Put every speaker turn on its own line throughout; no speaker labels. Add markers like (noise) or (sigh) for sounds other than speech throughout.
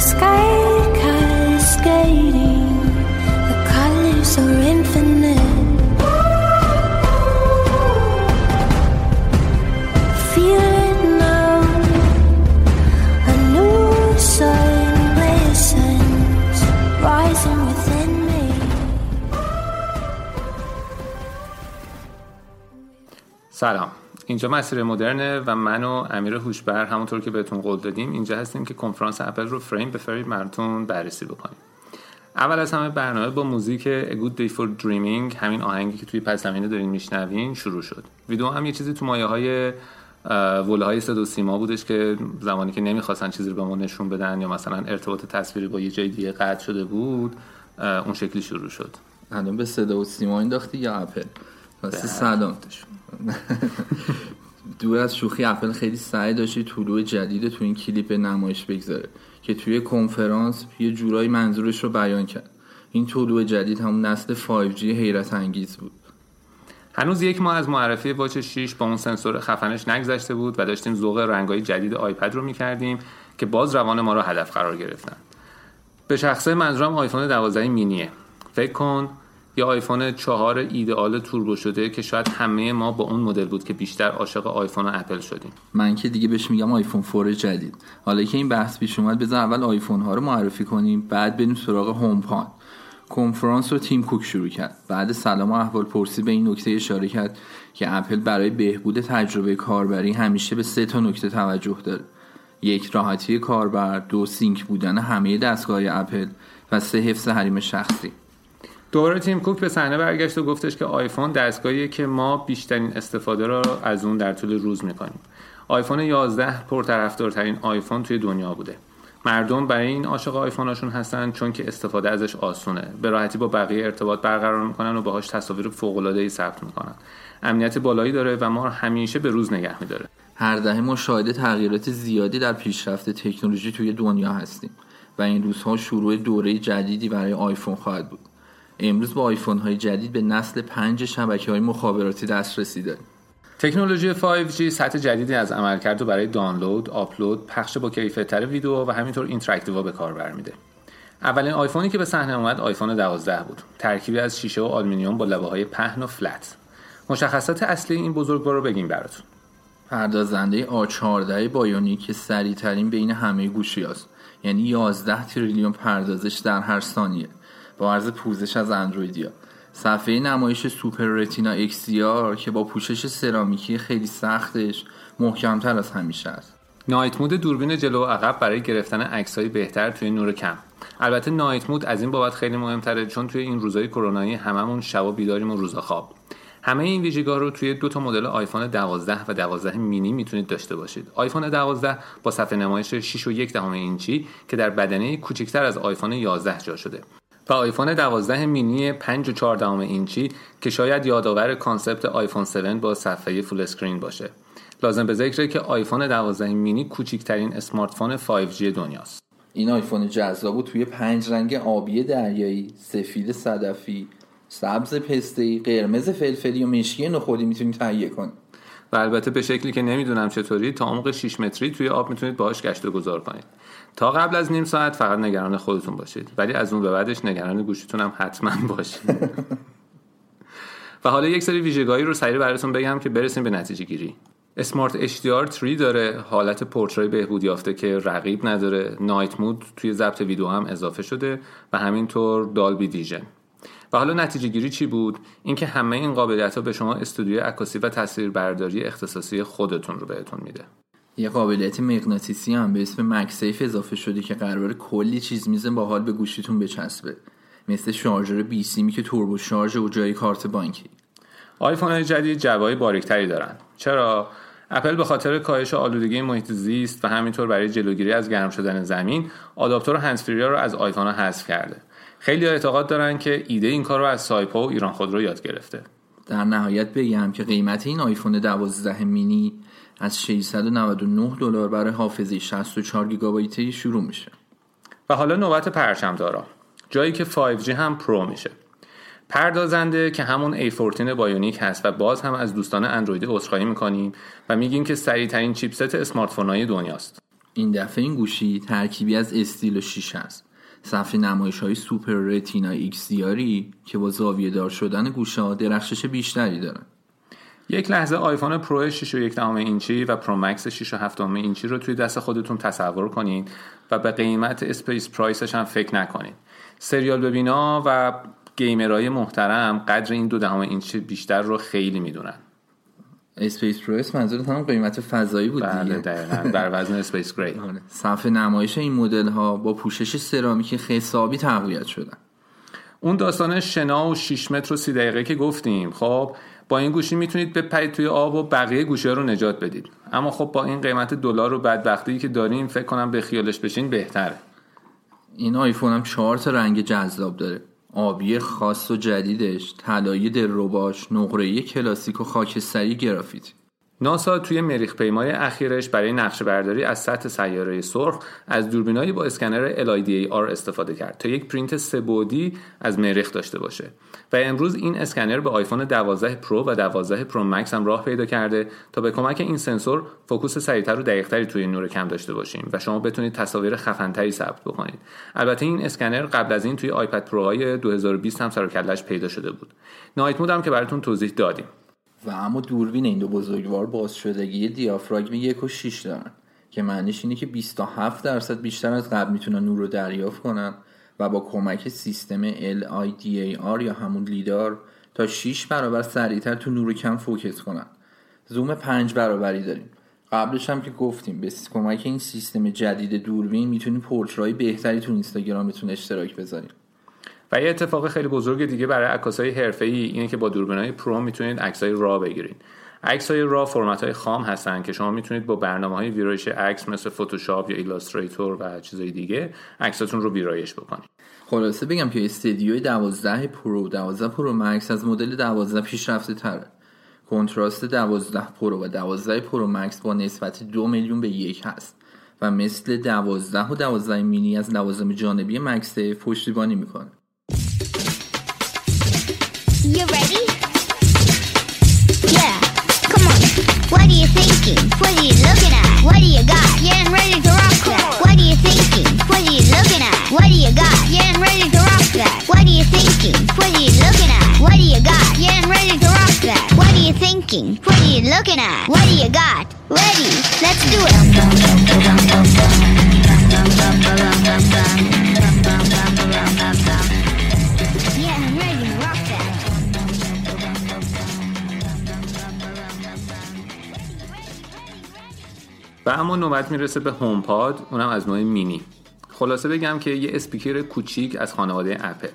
sky cascading, the colors are infinite. Feel it now, a new sun rising within me.
سلام اینجا مسیر مدرنه و من و امیر هوشبر همونطور که بهتون قول دادیم اینجا هستیم که کنفرانس اپل رو فریم به فریم مرتون بررسی بکنیم. اول از همه برنامه با موزیک A Good Day for Dreaming همین آهنگی که توی پس زمینه دارین میشنوین شروع شد. ویدیو هم یه چیزی تو مایه های وله های صدا سیما بودش که زمانی که نمی‌خواستن چیزی رو به ما نشون بدن یا مثلا ارتباط تصویری با یه جای دیگه قطع شده بود اون شکلی شروع شد.
الان به صدا و سیما انداختی یا اپل؟ واسه سلام دور از شوخی اپل خیلی سعی داشتی طلوع جدید تو این کلیپ نمایش بگذاره که توی کنفرانس یه جورایی منظورش رو بیان کرد. این طلوع جدید همون نسل 5G حیرت انگیز بود.
هنوز یک ماه از معرفی واچ 6 با اون سنسور خفنش نگذشته بود و داشتیم ذوق رنگای جدید آیپد رو می‌کردیم که باز روان ما رو هدف قرار گرفتن. به شخصه منظورم آیفون 12 مینیه. فکر کن یا آیفون 4 ایدئال توربو شده که شاید همه ما با اون مدل بود که بیشتر عاشق آیفون و اپل شدیم.
من که دیگه بهش میگم آیفون 4 جدید. حالا که این بحث پیش اومد بذار اول آیفون ها رو معرفی کنیم بعد بریم سراغ هوم پاد کنفرانس رو تیم کوک شروع کرد. بعد سلام و احوال پرسی به این نکته اشاره کرد که اپل برای بهبود تجربه کاربری همیشه به سه تا نکته توجه داره. یک راحتی کاربر. دو sync بودن همه دستگاه اپل. و سه حفظ حریم شخصی.
دوباره تیم کوک به صحنه برگشت و گفتش که آیفون دستگاهیه که ما بیشترین استفاده را از اون در طول روز می‌کنیم. آیفون 11 پرطرفدارترین آیفون توی دنیا بوده. مردم برای این عاشق آیفوناشون هستن چون که استفاده ازش آسونه. به راحتی با بقیه ارتباط برقرار می‌کنن و باهاش تصاویر فوق العاده ای ثبت می‌کنن. امنیت بالایی داره و ما همیشه به روز نگه میداره
هر دهه ما شاهد تغییرات زیادی در پیشرفت تکنولوژی توی دنیا هستیم و این روزها شروع دوره جدیدی برای آیفون خواهد بود. امروز با آیفون های جدید به نسل پنج شبکه های مخابراتی دسترسی داریم
تکنولوژی 5G سطح جدیدی از عملکرد برای دانلود، آپلود، پخش با کیفیت‌تر ویدیو و همینطور interactive به کار برمیده. اولین آیفونی که به صحنه اومد آیفون 12 بود. ترکیبی از شیشه و آلومینیوم با لبه های پهن و flat. مشخصات اصلی این بزرگوار رو بگیم براتون.
پردازنده A14 Bionic که سریع ترین بین همه گوشی هست. یعنی 11 تریلیون پردازش در هر ثانیه. با عرض پوزش از اندرویدیا صفحه نمایش Super Retina XDR که با پوشش سرامیکی خیلی سختش محکمتر از همیشه است
night mode دوربین جلو و عقب برای گرفتن عکسهای بهتر توی نور کم البته night mode از این بابت خیلی مهمتره چون توی این روزهای کرونایی هممون شبا بیداریم و روزا خواب همه این ویژگی‌ها رو توی دو تا مدل آیفون 12 و 12 مینی می‌تونید داشته باشید. آیفون 12 با صفحه نمایش 6 و 1 دهم اینچی که در بدنه کوچکتر از آیفون 11 جا شده. و آیفون 12 مینی 5 و 4 اینچی که شاید یادآور concept آیفون 7 با صفحه full screen باشه. لازم به ذکره که آیفون 12 مینی کوچکترین smartphone 5G دنیاست.
این آیفون جذاب توی پنج رنگ آبی دریایی، سفید صدفی، سبز پسته‌ای، قرمز فلفلی و مشکی نخودی می‌تونید تهیه کنید.
و البته به شکلی که نمی‌دونم چطوری تا عمق 6 متری توی آب می‌تونید باهاش گشت و گذار کنید. تا قبل از نیم ساعت فقط نگران خودتون باشید. ولی از اون به بعدش نگران گوشتون هم حتما باشید. (laughs) و حالا یک سری ویژگاهی رو سریع براتون بگم که برسیم به نتیجه گیری. اسمارت HDR 3 داره حالت پورتری بهبود یافته که رقیب نداره. نایت مود توی ضبط ویدیو هم اضافه شده و همینطور دالبی ویژن. و حالا نتیجه گیری چی بود؟ اینکه همه این قابلیت ها به شما استودیوی عکاسی و تصویربرداری اختصاصی خودتون رو بهتون میده.
یه قابلیت مغناطیسی هم به اسم MagSafe اضافه شده که قراره کلی چیز میزه باحال به گوشیتون بچسبه. مثل شارژر بی سیمی که توربو شارژ و جای کارت بانکی.
آیفون های جدید جعبه‌های باریکتری دارن. چرا؟ اپل به خاطر کاهش آلودگی محیط زیست و همینطور برای جلوگیری از گرم شدن زمین آداپتور هندزفری رو از آیفون ها حذف کرده. خیلی اعتقاد دارن که ایده این کار رو از سایپا و ایران خودرو یاد گرفته.
در نهایت بگم که قیمت این آیفون 12 مینی از 699 دلار برای حافظه 64 گیگابایتی شروع میشه.
و حالا نوبت پرچم دارا. جایی که 5G هم پرو میشه. پردازنده که همون A14 Bionic هست و باز هم از دوستان اندرویدی عذرخواهی می‌کنیم و میگیم که سریعترین chipset smart های دنیاست.
این دفعه این گوشی ترکیبی از استیل و شیشه است صفحه نمایش های Super Retina XDR ی که با زاویه دار شدن گوشه‌ها درخشش بیشتری دارن.
یک لحظه آیفون پرو 6 و یک دهم اینچی و پرو مکس 6 و 7 اینچی رو توی دست خودتون تصور کنین و به قیمت space price ش هم فکر نکنین. سریال ببینا و گیمرهای محترم قدر این دو دهم اینچی بیشتر رو خیلی می‌دونن.
space price منظورت هم قیمت فضایی بود
بله
دیگه.
دقیقاً بر وزن space gray. (laughs)
آره. صفحه نمایش این مدل ها با پوشش سرامیک حسابی تقویت شدن.
اون داستان شنا و 6 متر و 30 دقیقه که گفتیم خب با این گوشی می‌تونید بپرید توی آب و بقیه گوشی ها رو نجات بدید. اما خب با این قیمت دلار و بدبختی که داریم فکر کنم به خیالش بشین بهتره.
این آیفون هم چهار تا رنگ جذاب داره. آبی خاص و جدیدش طلایی دلرباش نقره‌ای کلاسیک و خاکستری گرافیتی
ناسا توی مریخ پیمای اخیرش برای نقشه برداری از سطح سیاره سرخ از دوربینایی با اسکنر LIDAR استفاده کرد تا یک پرینت سه‌بعدی از مریخ داشته باشه. و امروز این اسکنر به آیفون 12 پرو و 12 پرو مکس هم راه پیدا کرده تا به کمک این سنسور فوکوس سریعتر و دقیقتری توی نور کم داشته باشیم و شما بتونید تصاویر خفنتری ثبت بکنید. البته این اسکنر قبل از این توی آیپد پروهای 2020 هم سر پیدا شده بود. night mode هم که براتون توضیح دادیم.
و اما دوربین این دو بزرگوار باز شدگی دیافراگم یک و 6 دارن که معنیش اینه که 27 درصد بیشتر از قبل می‌تونن نور رو دریافت کنن و با کمک سیستم LIDAR یا همون لیدار تا 6 برابر سریعتر تو نور کم فوکس کنن. زوم 5 برابری داریم. قبلش هم که گفتیم به کمک این سیستم جدید دوربین می‌تونیم پرتره‌های بهتری تو اینستاگرامتون اشتراک بذاریم.
و یه اتفاق خیلی بزرگ دیگه برای عکاسای حرفه‌ای اینه که با دوربینای پرو می‌تونید عکسای RAW بگیرید. عکسای RAW فرمت های خام هستن که شما می‌تونید با برنامه های ویرایش عکس مثل فتوشاپ یا Illustrator و چیزای دیگه عکساتون رو ویرایش بکنید.
خلاصه بگم که استدیوی 12 پرو 12 پرو مکس از مدل 12 پیشرفته تره کنتراست 12 پرو و 12 پرو مکس با نسبت دو میلیون به یک هست و مثل 12 و 12 مینی از لوازم جانبی MagSafe پشتیبانی می‌کنه. You ready? Yeah, come on. What are you thinking? What are you looking at? What do you got? Getting ready to rock that. What are you thinking? What are you looking at? What do you got? Getting ready to rock that. What are you thinking? What are you looking at? What do you got? Getting ready to rock that. What are you thinking? What are you looking at? What do you got? Ready? Let's do it.
اما نوبت می‌رسه به HomePod اونم از نوع مینی. خلاصه بگم که یه اسپیکر کوچیک از خانواده اپل.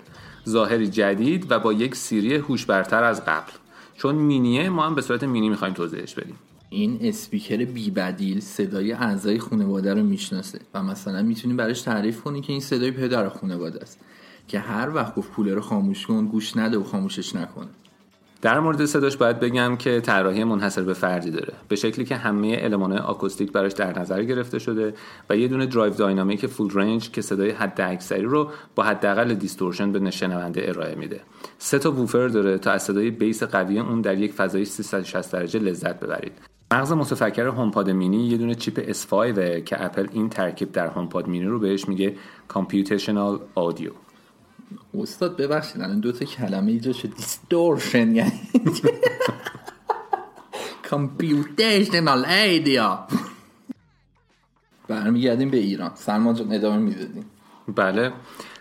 ظاهری جدید و با یک Siri هوش برتر از قبل. چون مینیه ما هم به صورت مینی می‌خوایم توضیحش بدیم.
این اسپیکر بی بدیل صدای اعضای خانواده رو می‌شناسه و مثلا می‌تونی براش تعریف کنی که این صدای پدر خانواده است که هر وقت گفت کولر رو خاموش کن گوش نده و خاموشش نکنه.
در مورد صداش باید بگم که طراحی منحصر به فردی داره. به شکلی که همه المانهای آکوستیک براش در نظر گرفته شده و یه دونه درایور dynamic full range که صدای حد اکثری رو با حداقل distortion به شنونده ارائه میده. سه تا woofer داره تا از صدای bass قوی اون در یک فضای 360 درجه لذت ببرید. مغز متفکر HomePod مینی یه دونه chip S5 که اپل این ترکیب در HomePod مینی رو بهش میگه computational audio
استاد ببخشید الان دو تا کلمه ایجاد شد. distortion یعنی (laughs) کامپیوتیشنال ایدیا برمیگردیم به ایران. سلمان جان ادامه می‌دادیم.
بله.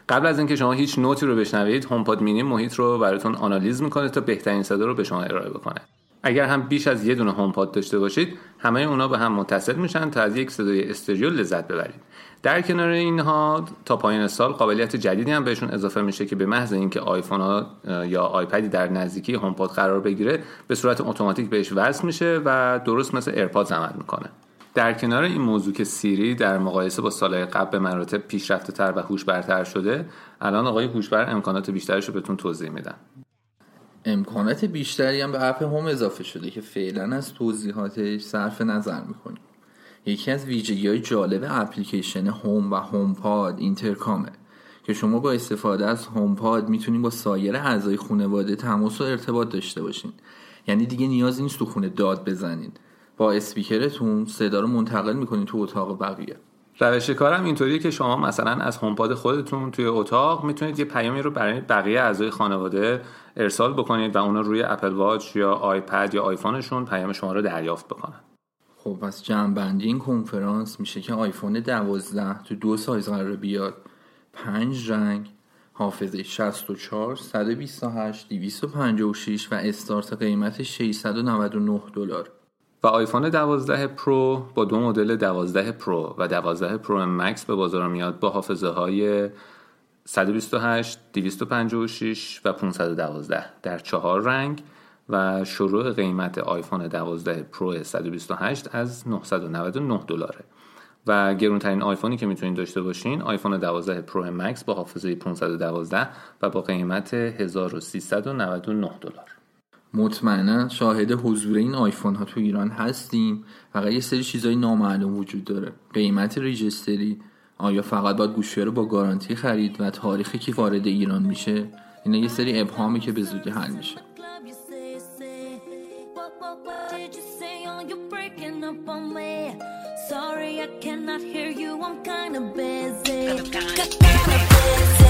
قبل از اینکه شما هیچ نوتی رو بشنوید هومپاد مینی محیط رو براتون آنالیز می‌کنه تا بهترین صدا رو به شما ارائه بکنه. اگر هم بیش از یه دونه هومپاد داشته باشید همه اونا به هم متصل میشن تا از یک صدای استریو لذت ببرید. در کنار اینها تا پایان سال قابلیت جدیدی هم بهشون اضافه میشه که به محض اینکه آیفون ها یا آیپدی در نزدیکی HomePod قرار بگیره به صورت اتوماتیک بهش وصل میشه و درست مثل ایرپاد عمل می‌کنه. در کنار این موضوع که Siri در مقایسه با سالهای قبل به مراتب پیشرفته تر و هوشبرتر شده الان آقای هوشبر امکانات بیشترش رو بهتون توضیح میدن.
امکانات بیشتری هم به اپ Home اضافه شده که فعلا از توضیحاتش صرف نظر می‌کنیم. یکی از ویژگی های جالب اپلیکیشن Home و HomePod intercom ه که شما با استفاده از HomePod می‌تونید با سایر اعضای خانواده تماس و ارتباط داشته باشین. یعنی دیگه نیازی نیست تو خونه داد بزنید. با اسپیکرتون صدا رو منتقل می‌کنید تو اتاق بقیه.
روش کارم اینطوریه که شما مثلا از HomePod خودتون توی اتاق می‌تونید یه پیامی رو برای بقیه اعضای خانواده ارسال بکنید و اونا روی اپل واچ یا آیپد یا آیفونشون پیام شما رو دریافت بکنن.
خب پس جمعبندی این کنفرانس میشه که آیفون 12 تو دو سایز قراره بیاد. پنج رنگ حافظه 64 128 256 و استارت قیمت 699 دلار.
و آیفون 12 پرو با دو مدل 12 پرو و 12 پرو مکس به بازار میاد با حافظه های 128 256 و 512 در چهار رنگ و شروع قیمت آیفون 12 پرو 128 از 999 دلاره. و گرونترین آیفونی که می‌تونید داشته باشین آیفون 12 پرو مکس با حافظه 512 و با قیمت 1399 دلار.
مطمئنا شاهد حضور این آیفون ها تو ایران هستیم. فقط یه سری چیزای نامعلوم وجود داره. قیمت رجیستری آیا فقط باید گوشی رو با گارانتی خرید و تاریخی که وارد ایران میشه؟ اینا یه سری ابهامی که به زودی حل میشه. Sorry, I cannot hear you. I'm kinda busy. I'm Kinda busy.